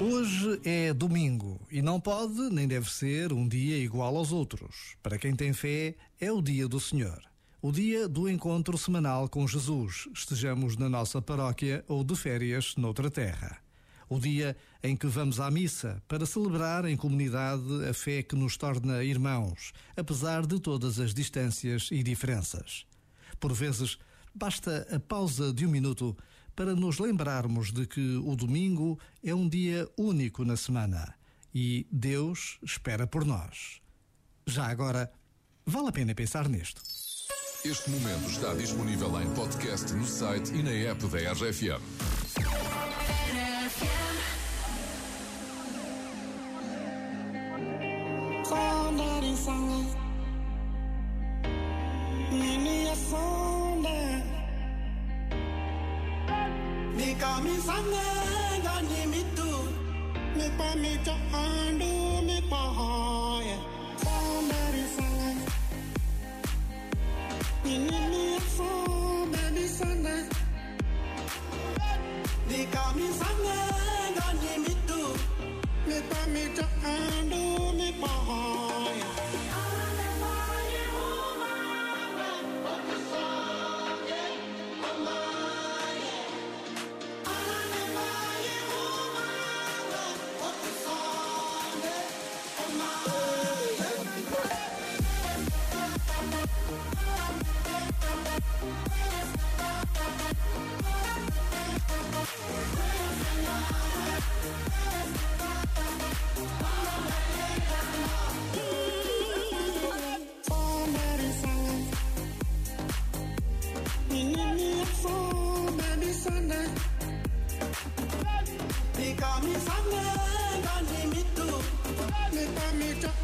Hoje é domingo e não pode nem deve ser um dia igual aos outros. Para quem tem fé, é o dia do Senhor. O dia do encontro semanal com Jesus, estejamos na nossa paróquia ou de férias noutra terra. O dia em que vamos à missa para celebrar em comunidade a fé que nos torna irmãos, apesar de todas as distâncias e diferenças. Por vezes, basta a pausa de um minuto para nos lembrarmos de que o domingo é um dia único na semana e Deus espera por nós. Já agora, vale a pena pensar nisto. Este momento está disponível em podcast no site e na app da RFM. Saudade sangat Ini ya sonda Mi misanganga ni mitu mipa mita andu mipa hoye somebody sanga ni ni mi afo mi sanga ni kamisanganga ni mitu mipa mita andu mipa hoye me sangre, gani. Me pa me cha.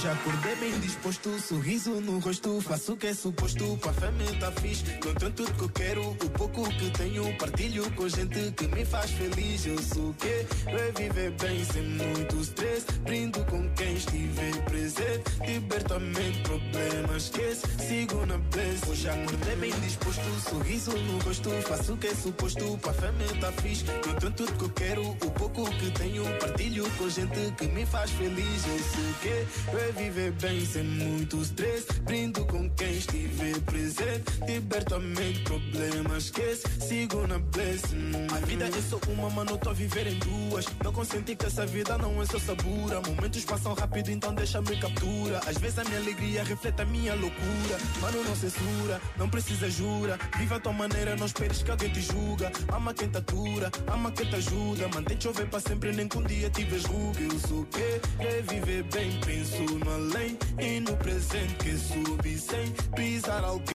Hoje acordei bem disposto, sorriso no rosto, faço o que é suposto, com a fama tá fixe. Que eu quero, o pouco que tenho, partilho com gente que me faz feliz. Eu sou o que é viver bem sem muito stress, brindo com quem estiver presente, liberto a mente, problemas esquece, sigo na bless. Hoje acordei bem disposto, sorriso no rosto, faço o que é suposto, com a fama tá fixe. Que eu quero, o pouco que tenho, partilho com gente que me faz feliz. Eu sou o que é viver bem sem muito stress. Brindo com quem estiver presente. Liberto a mente, problemas esquece. Sigo na blessing. A vida é só uma, mano, tô a viver em duas. Não consenti que essa vida não é só sabura. Momentos passam rápido, então deixa-me captura. Às vezes a minha alegria reflete a minha loucura. Mano, não censura, não precisa jura. Viva a tua maneira, não esperes que alguém te julga. Ama quem te atura, ama quem te ajuda. Mantém chover para sempre, nem que um dia tiveres ruga. Eu sou o que é viver bem, penso no além e no presente que subi sem pisar alguém.